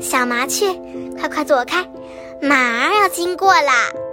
小麻雀快快躲开马儿要经过了。